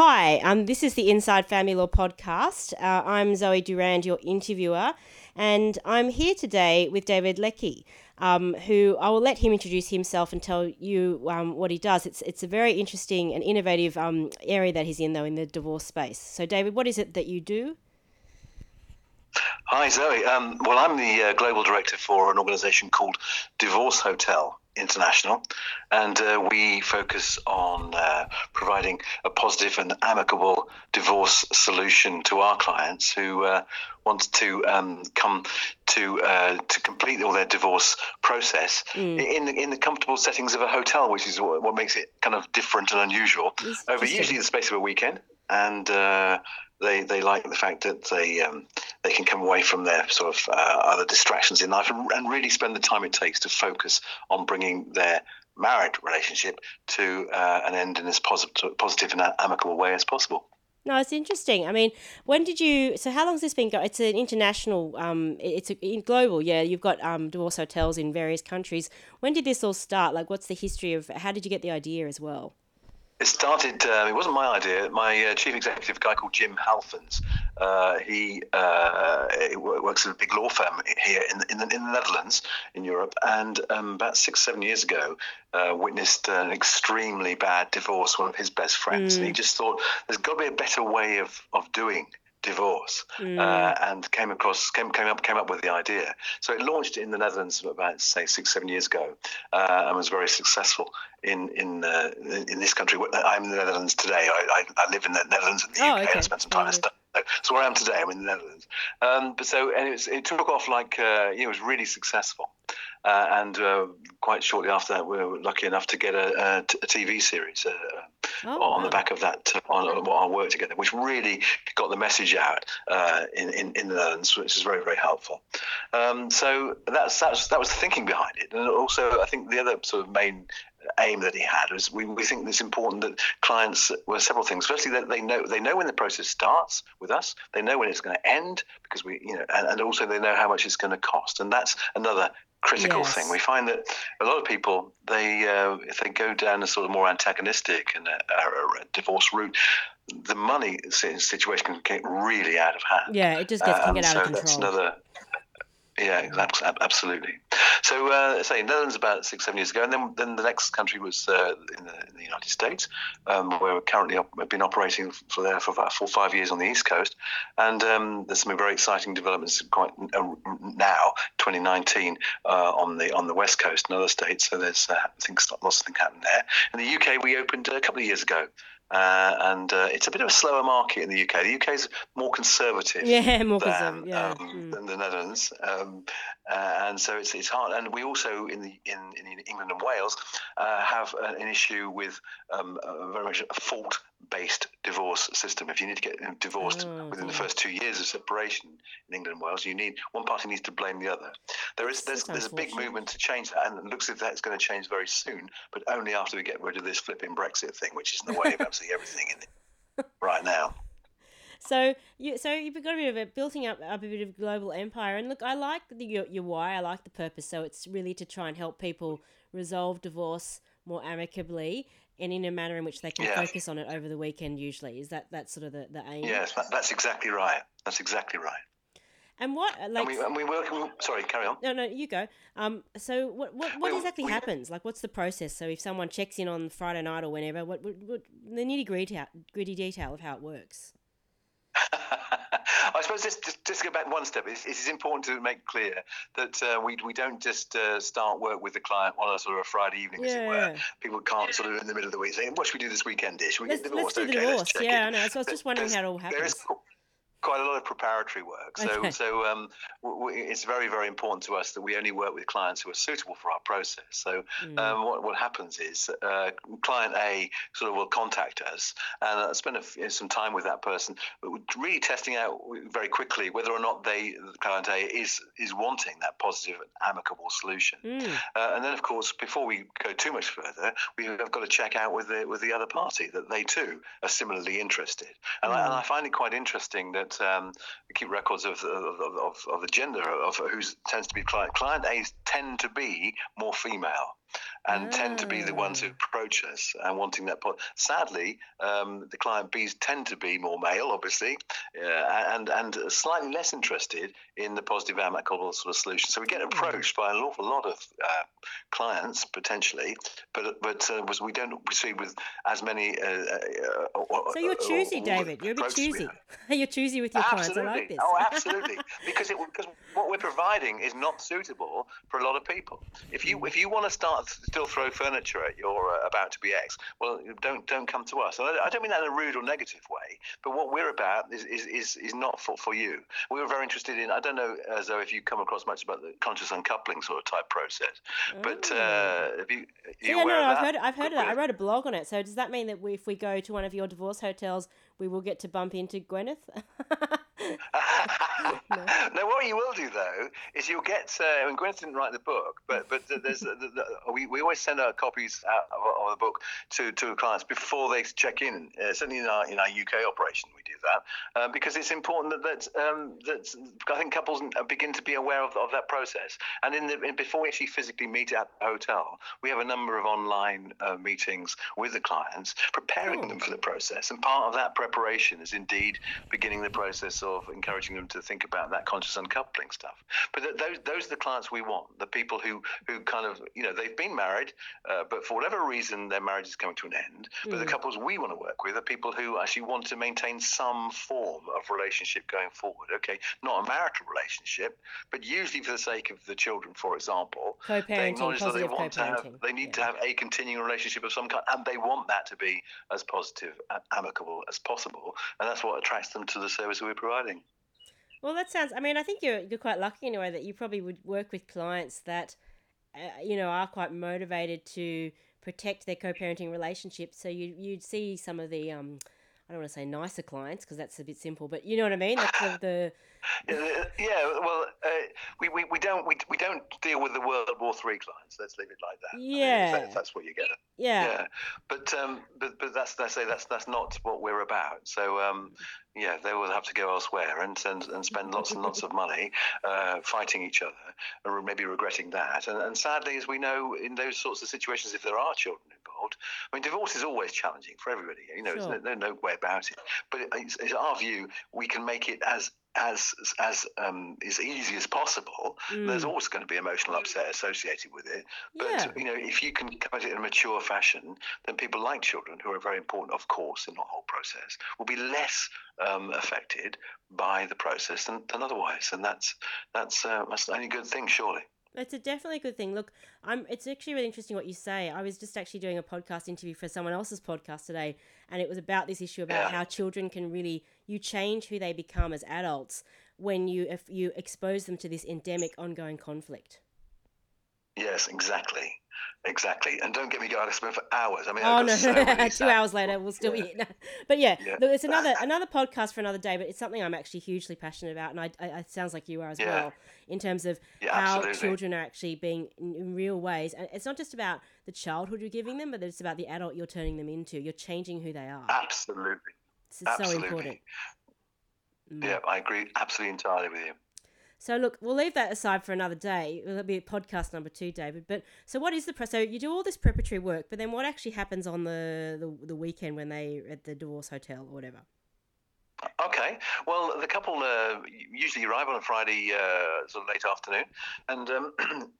Hi, um, this is the Inside Family Law podcast. Uh, I'm Zoe Durand, your interviewer, and I'm here today with David Leckie, um, who I will let him introduce himself and tell you um, what he does. It's it's a very interesting and innovative um, area that he's in, though, in the divorce space. So, David, what is it that you do? Hi, Zoe. Um, well, I'm the uh, global director for an organisation called Divorce Hotel International, and uh, we focus on uh, providing a positive and amicable divorce solution to our clients who uh, want to um, come to uh, to complete all their divorce process mm. in the, in the comfortable settings of a hotel, which is what, what makes it kind of different and unusual. Over usually the space of a weekend and uh, they they like the fact that they um, they can come away from their sort of uh, other distractions in life and, and, really spend the time it takes to focus on bringing their married relationship to uh, an end in as positive, positive and amicable way as possible. No, it's interesting. I mean, when did you? So, how long has this been going? It's an international. Um, it's a, global. Yeah, you've got um divorce hotels in various countries. When did this all start? Like, what's the history of? How did you get the idea as well? It started. Uh, it wasn't my idea. My uh, chief executive, a guy called Jim Halfens, uh, he uh, works at a big law firm here in the, in the, in the Netherlands, in Europe, and um, about six, seven years ago, uh, witnessed an extremely bad divorce. One of his best friends, mm. and he mm. just thought there's got to be a better way of of doing divorce mm. uh, and came across came, came up came up with the idea. So it launched in the Netherlands about say six seven years ago uh, and was very successful in in uh, in this country. I'm in the Netherlands today. I, I, I live in the Netherlands and the oh, UK okay. and spent some time in stuff so where I am today, I'm in the Netherlands. Um, but so and it, was, it took off like uh, you know, it was really successful. Uh, and uh, quite shortly after that, we were lucky enough to get a, a, t- a TV series uh, oh, on wow. the back of that uh, on, on, our work together, which really got the message out uh, in, in, in the Netherlands, which is very very helpful. Um, so that's that's that was the thinking behind it, and also I think the other sort of main aim that he had was we, we think it's important that clients well several things firstly that they know they know when the process starts with us they know when it's going to end because we you know and, and also they know how much it's going to cost and that's another critical yes. thing. We find that a lot of people, they uh, if they go down a sort of more antagonistic and a, a, a divorce route, the money situation can get really out of hand. Yeah, it just gets, can get out so of control. That's another yeah, exactly, absolutely. So, uh, say Netherlands about six, seven years ago, and then then the next country was uh, in, the, in, the, United States, um, where we're currently op- been operating for there for about four, five years on the East Coast, and um, there's some very exciting developments quite uh, now, 2019, uh, on the on the West Coast and other states. So there's uh, things, lots of things happening there. In the UK, we opened a couple of years ago. Uh, and uh, it's a bit of a slower market in the UK. The UK is more conservative, yeah, more than, conservative, yeah. um, mm. than the Netherlands, um, uh, and so it's, it's hard. And we also in the in, in England and Wales uh, have an issue with um, very much a fault based divorce system. If you need to get um, divorced oh, within the first two years of separation in England and Wales, you need one party needs to blame the other. There is there's, there's a big movement to change that, and it looks as if that's going to change very soon, but only after we get rid of this flipping Brexit thing, which is in the way of absolutely everything in it right now. So you so you've got a bit of a building up, up a bit of global empire, and look, I like the, your your why. I like the purpose. So it's really to try and help people resolve divorce more amicably and in a manner in which they can yeah. focus on it over the weekend usually. Is that that's sort of the, the aim? Yes that, that's exactly right. That's exactly right. And what like and we, and we work we, sorry carry on. No no you go. Um so what what, what we, exactly happens? Like what's the process? So if someone checks in on friday night or whenever what, what, what the nitty gritty gritty detail of how it works suppose just, just, just to go back one step, it, is important to make clear that uh, we, we don't just uh, start work with the client on a sort of a Friday evening, yeah, as it were. People can't sort of in the middle of the week say, "What should we do this weekend? Dish? We let's, get divorced? Let's do okay, divorce. yeah, I know. So I was just wondering how it all happens quite a lot of preparatory work. So, okay. so um, it's very, very important to us that we only work with clients who are suitable for our process. So, mm. um, what, what happens is uh, client A sort of will contact us and uh, spend a, some time with that person, really testing out very quickly whether or not they, the client A, is is wanting that and amicable solution. Mm. Uh, and then, of course, before we go too much further, we have got to check out with the with the other party that they too are similarly interested. And, mm. I, and I find it quite interesting that that um, keep records of, of, of, of the gender of who tends to be client. Client A's tend to be more female and tend to be the ones who Ah. approach us and wanting that. Po- Sadly, um, the client Bs tend to be more male, obviously, uh, and and slightly less interested in the positive amicable sort of solution. So we get Hmm. approached by an awful lot of uh, clients potentially, but but uh, was we don't see with as many. Uh, uh, So you're choosy, David. You're a bit choosy. you're choosy with your clients. I like this. Oh, absolutely. because it because what we're providing is not suitable for a lot of people. If you if you want to start to still throw furniture at your uh, about to be ex, well, don't don't come to us. And I, I don't mean that in a rude or negative way, but what we're about is is, is, is not for, for you. We were very interested in. I don't know, uh, Zoe, if you come across much about the conscious uncoupling sort of type process, but uh, if you, So you yeah, no, of I've heard, I've heard of that. I wrote a blog on it. So does that mean that we, if we go to one of your divorce hotels, we will get to bump into Gwyneth? no. what you will do though is you'll get. Uh, mean, Gwyneth didn't write the book, but but there's the, the, we, we always send out copies out of, of the book to, to clients before they check in. Uh, certainly in our in our UK operation, we do that uh, because it's important that that, um, that I think couples begin to be aware of, of that process. And in the in, before we actually physically meet at the hotel, we have a number of online uh, meetings with the clients, preparing Cool. them for the process. And part of that preparation is indeed beginning the process of encouraging them to think about that conscious uncoupling stuff. But th- those those are the clients we want, the people who who kind of you know they've been married, uh, but for whatever reason their marriage is coming to an end. But the couples we want to work with are people who actually want to maintain some form of relationship going forward. Okay, not a marital relationship, but usually for the sake of the children, for example, they Co-parenting, acknowledge that they want to have, they need to have a continuing relationship of some kind, and they want that to be as positive and amicable as possible, and that's what attracts them to the service we're providing. Well, that sounds. I mean, I think you're you're quite lucky in a way that you probably would work with clients that, uh, you know, are quite motivated to protect their co-parenting relationship. So you you'd see some of the um, I don't want to say nicer clients because that's a bit simple, but you know what I mean. Like the, the Yeah, yeah, well, uh, we, we, we don't we, we don't deal with the World War Three clients. Let's leave it like that. I mean, if, Yeah. that- if that's what you get. yeah, Yeah, but um, but but that's I say that's that's not what we're about. So um, yeah, they will have to go elsewhere and and, and spend lots and lots of money uh, fighting each other, or maybe regretting that. And, and sadly, as we know, in those sorts of situations, if there are children involved, I mean, divorce is always challenging for everybody. You know, Sure. there's no, no way about it. But it, it's, it's our view we can make it as as as um, as easy as possible. There's Mm. always going to be emotional upset associated with it. But Yeah. you know, if you can come at it in a mature fashion, then people like children, who are very important, of course, in the whole process, will be less um, affected by the process than, than otherwise, and that's that's uh, that's the only good thing, surely. It's a definitely good thing. Look, I'm. It's actually really interesting what you say. I was just actually doing a podcast interview for someone else's podcast today, and it was about this issue about Yeah. how children can really you change who they become as adults when you if you expose them to this endemic ongoing conflict. Yes, exactly, exactly. And don't get me going. I spent for hours. I mean, Oh no! so Two hours later, we'll still be here. But yeah, Yeah. look, it's another another podcast for another day. But it's something I'm actually hugely passionate about, and I, I it sounds like you are as Yeah. well in terms of Yeah, how absolutely. children are actually being in, in real ways. And it's not just about the childhood you're giving them, but it's about the adult you're turning them into. You're changing who they are. Absolutely, It's, it's so absolutely. important. Mm. Yeah, I agree absolutely entirely with you. So look, we'll leave that aside for another day. It'll be podcast number two, David. But so, what is the so you do all this preparatory work, but then what actually happens on the the, the weekend when they at the divorce hotel or whatever? Okay. Well, the couple uh, usually arrive on a Friday, uh, sort of late afternoon, and um,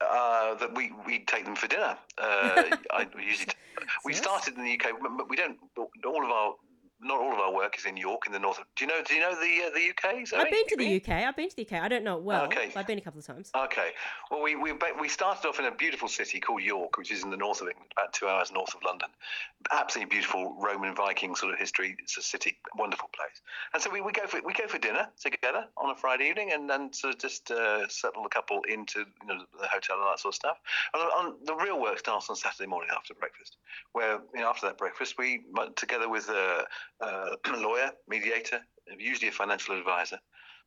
uh, that we, we take them for dinner. Uh, I usually we started in the UK, but we don't. All of our not all of our work is in York in the north. Do you know? Do you know the uh, the UK? Zoe? I've been to the UK. I've been to the UK. I don't know it well. Okay. I've been a couple of times. Okay. Well, we, we we started off in a beautiful city called York, which is in the north of England, about two hours north of London. Absolutely beautiful Roman Viking sort of history. It's a city, wonderful place. And so we, we go for we go for dinner together on a Friday evening, and then sort of just uh, settle the couple into you know, the hotel and that sort of stuff. And on, the real work starts on Saturday morning after breakfast, where you know after that breakfast we together with a, a lawyer, mediator, usually a financial advisor,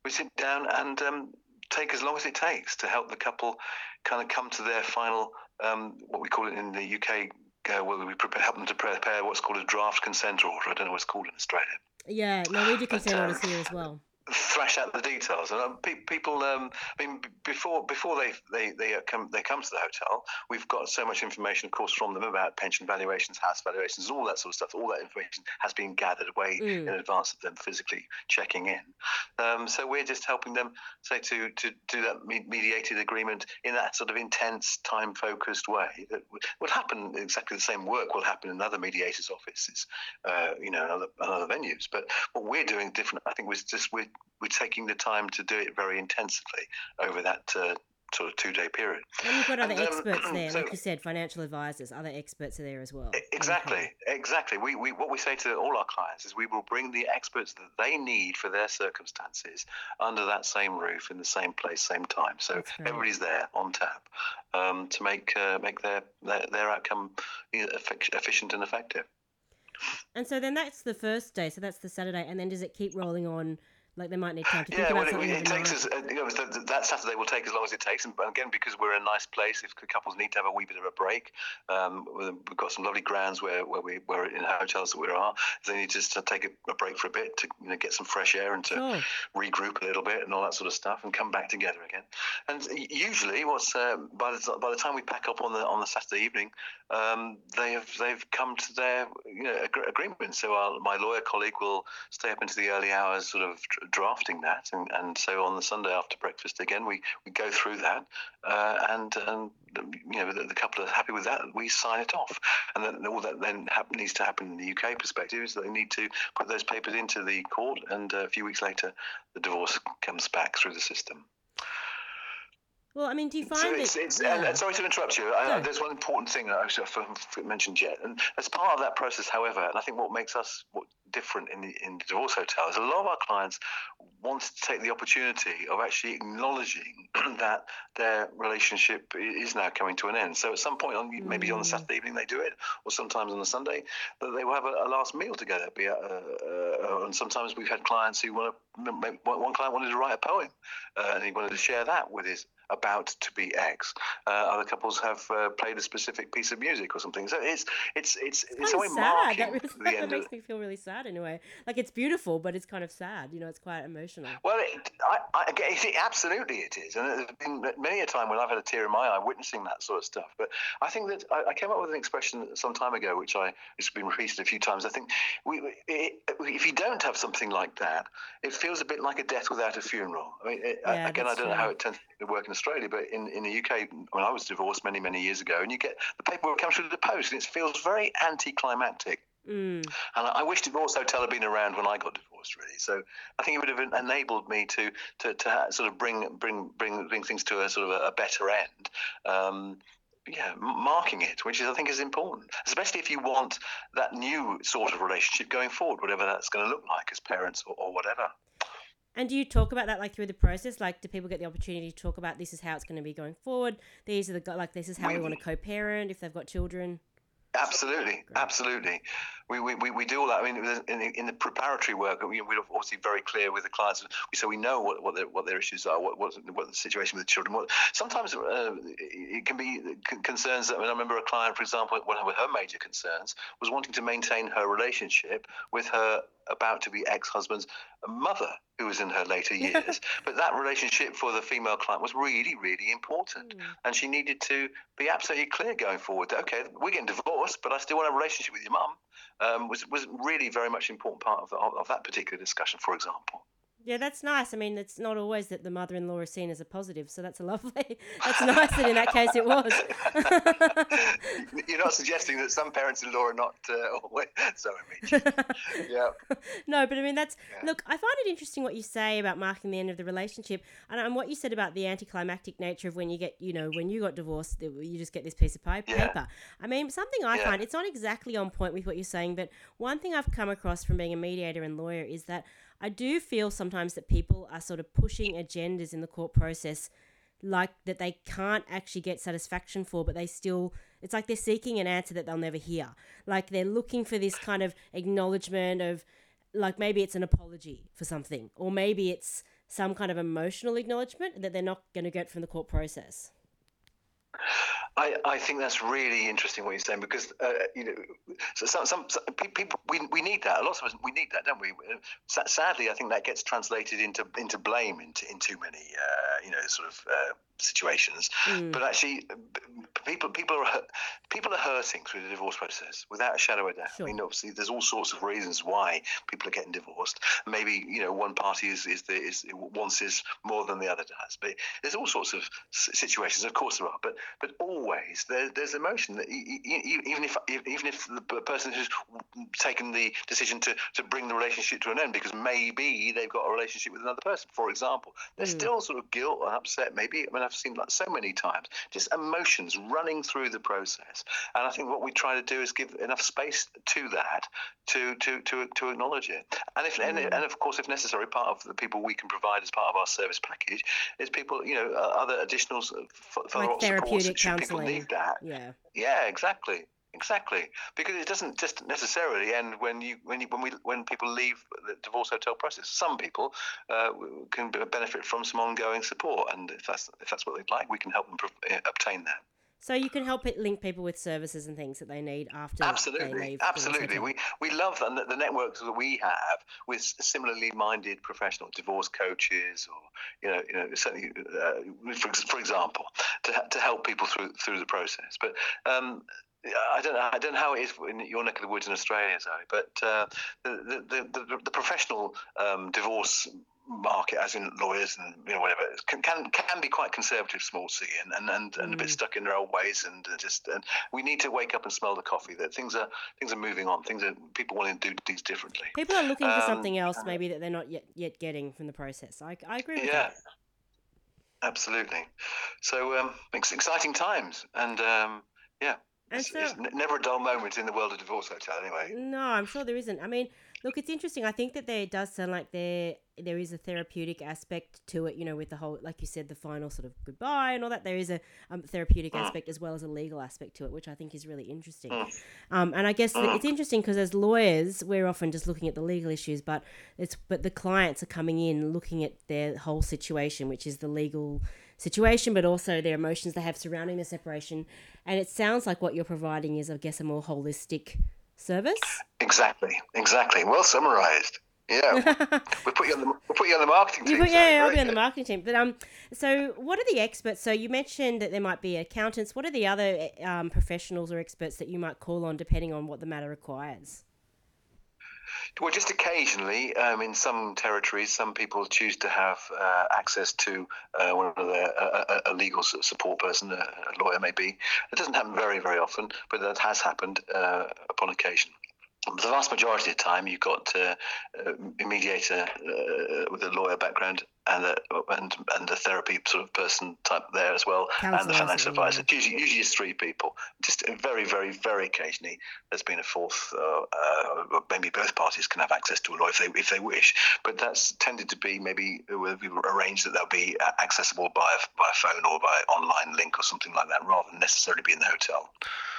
we sit down and um, take as long as it takes to help the couple kind of come to their final, um, what we call it in the UK, uh, where we prepare, help them to prepare what's called a draft consent order. I don't know what it's called in Australia. Yeah, no, we do consent um, orders here as well. Thrash out the details. And um, pe- people, um, I mean, b- before before they they they uh, come they come to the hotel, we've got so much information, of course, from them about pension valuations, house valuations, all that sort of stuff. All that information has been gathered away Mm. in advance of them physically checking in. Um, so we're just helping them, say, to to do that mediated agreement in that sort of intense, time focused way that would, happen. Exactly the same work will happen in other mediators' offices, uh, you know, and other, and other venues. But what we're doing different, I think, was just we're we're taking the time to do it very intensively over that uh, sort of two day period. And you've got other And, um, experts there, so- like you said, financial advisors. Other experts are there as well. Exactly, exactly. We, we what we say to all our clients is we will bring the experts that they need for their circumstances under that same roof in the same place, same time. So everybody's there on tap um, to make uh, make their, their their outcome efficient and effective. And so then that's the first day. So that's the Saturday, and then does it keep rolling on? Like they might need time to think Yeah, well, about it, something. it takes us. Uh, you know, th- th- that Saturday will take as long as it takes, and again because we're in a nice place. If the couples need to have a wee bit of a break, um, we've got some lovely grounds where, where we where in hotels that we are. They need just to take a, a break for a bit to you know get some fresh air and to Sure. regroup a little bit and all that sort of stuff, and come back together again. And usually, what's uh, by the by the time we pack up on the on the Saturday evening, um, they have they've come to their you know agreement. So our, my lawyer colleague will stay up into the early hours, sort of drafting that, and, and so on the Sunday after breakfast again, we, we go through that, uh, and and you know the, the couple are happy with that. We sign it off, and then all that then needs to happen in the UK perspective is that they need to put those papers into the court, and uh, a few weeks later, the divorce comes back through the system. Well, I mean, do you find So it's, it's, yeah. sorry to interrupt you. I, No. there's one important thing that I should have mentioned yet, and as part of that process, however, and I think what makes us what, different in the in the divorce hotel is a lot of our clients want to take the opportunity of actually acknowledging that their relationship is now coming to an end. So at some point, on maybe on the Mm. Saturday evening they do it, or sometimes on the Sunday, that they will have a, a last meal together. Be a, uh, uh, and sometimes we've had clients who want to. One client wanted to write a poem, uh, and he wanted to share that with his about to be ex. Uh, other couples have uh, played a specific piece of music or something. So it's it's it's it's, a way sad. marking That, really, the that makes of. me feel really sad in a way. Like it's beautiful, but it's kind of sad. You know, it's quite emotional. Well, it, I, I, it, absolutely it is, and there's been many a time when I've had a tear in my eye witnessing that sort of stuff. But I think that I, I came up with an expression some time ago, which I it's been repeated a few times. I think we, it, if you don't have something like that, it feels a bit like a death without a funeral. I mean, it, Yeah, again, I don't know how it tends to work in Australia, but in, in the UK, when I was divorced many many years ago, and you get the paperwork comes through the post, and it feels very anticlimactic. Mm. And I I wish Divorce Hotel had been around when I got divorced, really. So I think it would have enabled me to to, to sort of bring bring bring bring things to a sort of a, a better end. Um, yeah, marking it, which is I think is important, especially if you want that new sort of relationship going forward, whatever that's going to look like as parents or, or whatever. And do you talk about that like through the process? Like, do people get the opportunity to talk about this is how it's going to be going forward? These are the like this is how we want to co-parent if they've got children. Absolutely, absolutely. We, we, we, we do all that. I mean, in the, in the preparatory work, we, we're obviously very clear with the clients. We so we know what, what, their, what their issues are, what, what, what the situation with the children. What sometimes uh, it can be concerns that. I, mean, I remember a client, for example, one of her major concerns was wanting to maintain her relationship with her about to be ex-husband's mother, who was in her later years. but that relationship for the female client was really, really important, and she needed to be absolutely clear going forward. That, okay, we're getting divorced, but I still want a relationship with your mum. Um, was was really very much an important part of, of, of that particular discussion, for example. Yeah, that's nice. I mean, it's not always that the mother-in-law is seen as a positive, so that's a lovely. That's nice that in that case it was. You're not suggesting that some parents-in-law are not uh, always so image. yeah. no, but I mean that's look. I find it interesting what you say about marking the end of the relationship, and, and what you said about the anticlimactic nature of when you get, you know, when you got divorced, you just get this piece of pi- Yeah. paper. I mean, something I Yeah. find it's not exactly on point with what you're saying, but one thing I've come across from being a mediator and lawyer is that I do feel sometimes that people are sort of pushing agendas in the court process like that they can't actually get satisfaction for, but they still, it's like they're seeking an answer that they'll never hear. Like they're looking for this kind of acknowledgement of, like maybe it's an apology for something, or maybe it's some kind of emotional acknowledgement that they're not going to get from the court process. I, I think that's really interesting what you're saying because uh, you know so some, some, some, people we, we need that. A lot of us we need that don't we? Sadly I think that gets translated into into blame into in too many uh, you know sort of uh, situations. Mm. but actually people people are people are hurting through the divorce process without a shadow of a doubt. Sure. I mean obviously there's all sorts of reasons why people are getting divorced. Maybe you know one party is is, the, is wants is more than the other does. But there's all sorts of situations. Of course there are but but always there, there's emotion that even if even if the person who's taken the decision to, to bring the relationship to an end because maybe they've got a relationship with another person, for example, there's mm. still sort of guilt or upset. Maybe I mean I've seen that so many times just emotions running through the process, and I think what we try to do is give enough space to that to to to, to acknowledge it. And if mm. and, and of course if necessary, part of the people we can provide as part of our service package is people you know other additional like therapeutic counseling. People need that. Yeah. Yeah, exactly. Exactly, because it doesn't just necessarily end when you when you, when we when people leave the divorce hotel process. Some people uh, can benefit from some ongoing support, and if that's if that's what they'd like, we can help them uh, obtain that. So you can help it link people with services and things that they need after absolutely, they leave. Absolutely, we we love the, the networks that we have with similarly minded professional divorce coaches, or you know, you know, certainly, uh, for, for example, to to help people through through the process. But um, I don't know. I don't know how it is in your neck of the woods in Australia, Zoe, but uh, the, the, the, the professional um, divorce market, as in lawyers and you know whatever, can can, can be quite conservative, small c, and and, and, and mm. a bit mm. stuck in their old ways. And just and we need to wake up and smell the coffee. That things are things are moving on. Things are people wanting to do things differently. People are looking um, for something else, maybe that they're not yet yet getting from the process. I I agree with yeah. that. Absolutely. So um, exciting times, and um, yeah, and it's, so, it's never a dull moment in the world of divorce hotel, anyway. No, I'm sure there isn't. I mean, look, it's interesting. I think that there does sound like there there is a therapeutic aspect to it. You know, with the whole, like you said, the final sort of goodbye and all that. There is a um, therapeutic mm. aspect as well as a legal aspect to it, which I think is really interesting. Mm. Um, and I guess mm. it's interesting because as lawyers, we're often just looking at the legal issues, but it's but the clients are coming in looking at their whole situation, which is the legal situation, but also their emotions they have surrounding the separation. And it sounds like what you're providing is, I guess, a more holistic service. Exactly, exactly. Well summarized. Yeah, we put you on the we put you on the marketing team. Put, yeah, yeah I'll be on the marketing team. But um, so what are the experts? So you mentioned that there might be accountants. What are the other um, professionals or experts that you might call on, depending on what the matter requires? Well, just occasionally, um, in some territories, some people choose to have uh, access to uh, one of their a, a, legal support person, a, a, lawyer maybe. It doesn't happen very, very often, but that has happened uh, upon occasion the vast majority of the time, you've got uh, a mediator uh, with a lawyer background and a, and and a therapy sort of person type there as well, Counselor and the financial advisor. Yeah. Usually, usually it's three people. Just very, very, very occasionally, there's been a fourth. Uh, uh, maybe both parties can have access to a lawyer if they if they wish, but that's tended to be maybe we arrange that they'll be accessible by by phone or by online link or something like that, rather than necessarily be in the hotel.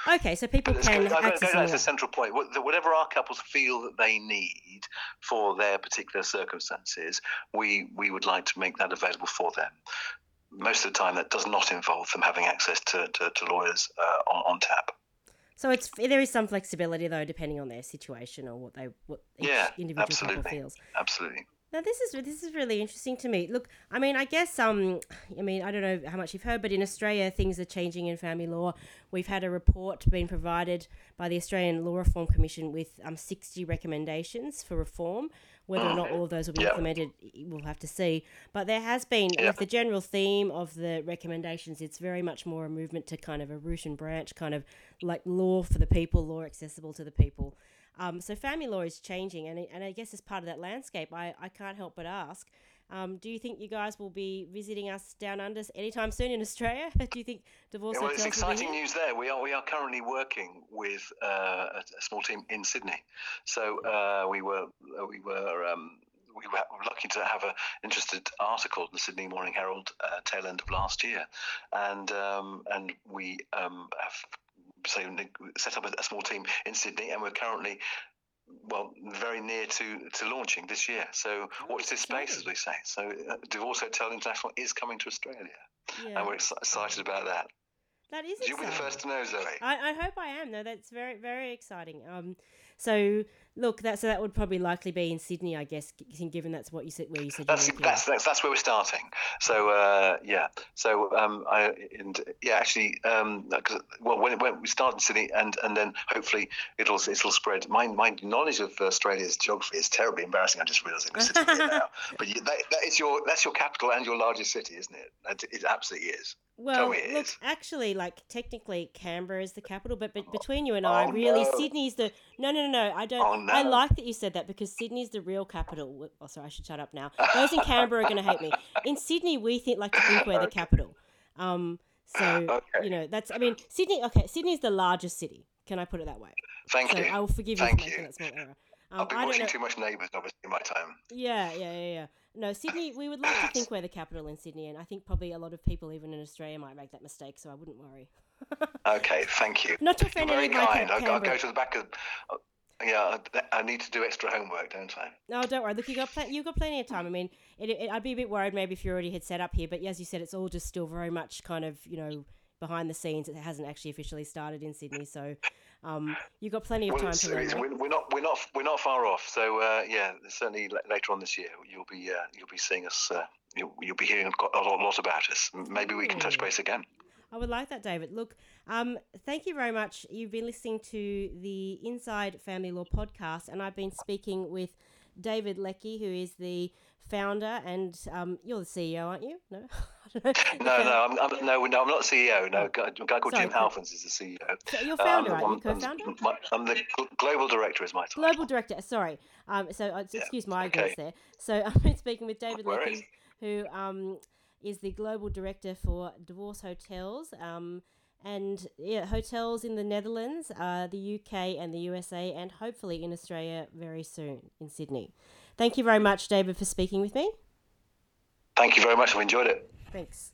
Okay, so people can access. That's the central point. Whatever our couples feel that they need for their particular circumstances, we we would like to make that available for them. Most of the time, that does not involve them having access to, to, to lawyers uh, on, on tap. So it's there is some flexibility though, depending on their situation or what they what each yeah, individual absolutely. couple feels. Absolutely. Now this is this is really interesting to me. Look, I mean, I guess um, I mean, I don't know how much you've heard, but in Australia, things are changing in family law. We've had a report being provided by the Australian Law Reform Commission with um, sixty recommendations for reform. Whether or not all of those will be yep. implemented, we'll have to see. But there has been, yep. with the general theme of the recommendations, it's very much more a movement to kind of a root and branch, kind of like law for the people, law accessible to the people. Um, so family law is changing, and, and I guess as part of that landscape, I, I can't help but ask, um, do you think you guys will be visiting us down under anytime soon in Australia? do you think divorce? Yeah, well, it's exciting news there. We are we are currently working with uh, a, small team in Sydney. So uh, we were we were. Um, we were lucky to have an interested article in the Sydney Morning Herald uh, tail end of last year, and um, and we um, have so set up a small team in Sydney, and we're currently well, very near to, to launching this year. So oh, watch this space, as we say. So uh, Divorce Hotel International is coming to Australia, yeah. and we're ex- excited about that. That is You'll be the first to know, Zoe. I, I hope I am. No, that's very very exciting. Um, so look, that so that would probably likely be in Sydney, I guess, given that's what you said where you said That's, you that's that's that's where we're starting. So uh, yeah, so um, I and yeah, actually, um, 'cause- well, when, when we start in Sydney, and and then hopefully it'll it'll spread. My my knowledge of Australia's geography is terribly embarrassing. I just realised I'm sitting here now. But you, that, that is your that's your capital and your largest city, isn't it? That, it absolutely is. Well, look, is. actually, like technically, Canberra is the capital, but, but between you and I, Oh, really, no. Sydney's the no, no, no, no. I don't. Oh, no. I like that you said that because Sydney's the real capital. Oh, sorry, I should shut up now. Those in Canberra are going to hate me. In Sydney, we think like to think we're the capital. Um, so Okay. you know that's. I mean, Sydney. Okay, Sydney's the largest city. Can I put it that way? Thank So you. I will forgive you Thank for making you. that small error. Um, I've been I don't watching know. too much Neighbours, obviously, in my time. Yeah, yeah, yeah, yeah. No, Sydney. We would like to think we're the capital in Sydney, and I think probably a lot of people, even in Australia, might make that mistake. So I wouldn't worry. Okay, thank you. Not to You're offend very kind. I'll, I'll go to the back of. Yeah, I, I need to do extra homework, don't I? No, don't worry. Look, you got pl- you've got plenty of time. I mean, it, it, I'd be a bit worried maybe if you already had set up here, but as you said, it's all just still very much kind of you know behind the scenes. It hasn't actually officially started in Sydney, so um, you've got plenty of Well, time to learn. we're, we're not we're not we're not far off. So uh, yeah, certainly later on this year, you'll be uh, you'll be seeing us. Uh, you'll, you'll be hearing a lot, lot about us. Maybe we can touch Hmm. base again. I would like that, David. Look, um, thank you very much. You've been listening to the Inside Family Law podcast, and I've been speaking with David Leckie, who is the founder, and um, you're the CEO, aren't you? No, I don't know. The No, no, I'm, I'm, no, no, I'm not CEO. No, a guy, a guy called Sorry, Jim Halfens is the CEO. So you're Um, founder, aren't you? I'm- I'm- Co-founder? my- I'm the global director. Is my title. Global director. Sorry. Um, so uh, excuse my okay. ignorance there. So I've been speaking with David No. Leckie, who um, is the global director for Divorce Hotels. Um, and yeah, hotels in the Netherlands, uh, the UK, and the USA, and hopefully in Australia very soon in Sydney. Thank you very much, David, for speaking with me. Thank you very much. I've enjoyed it. Thanks.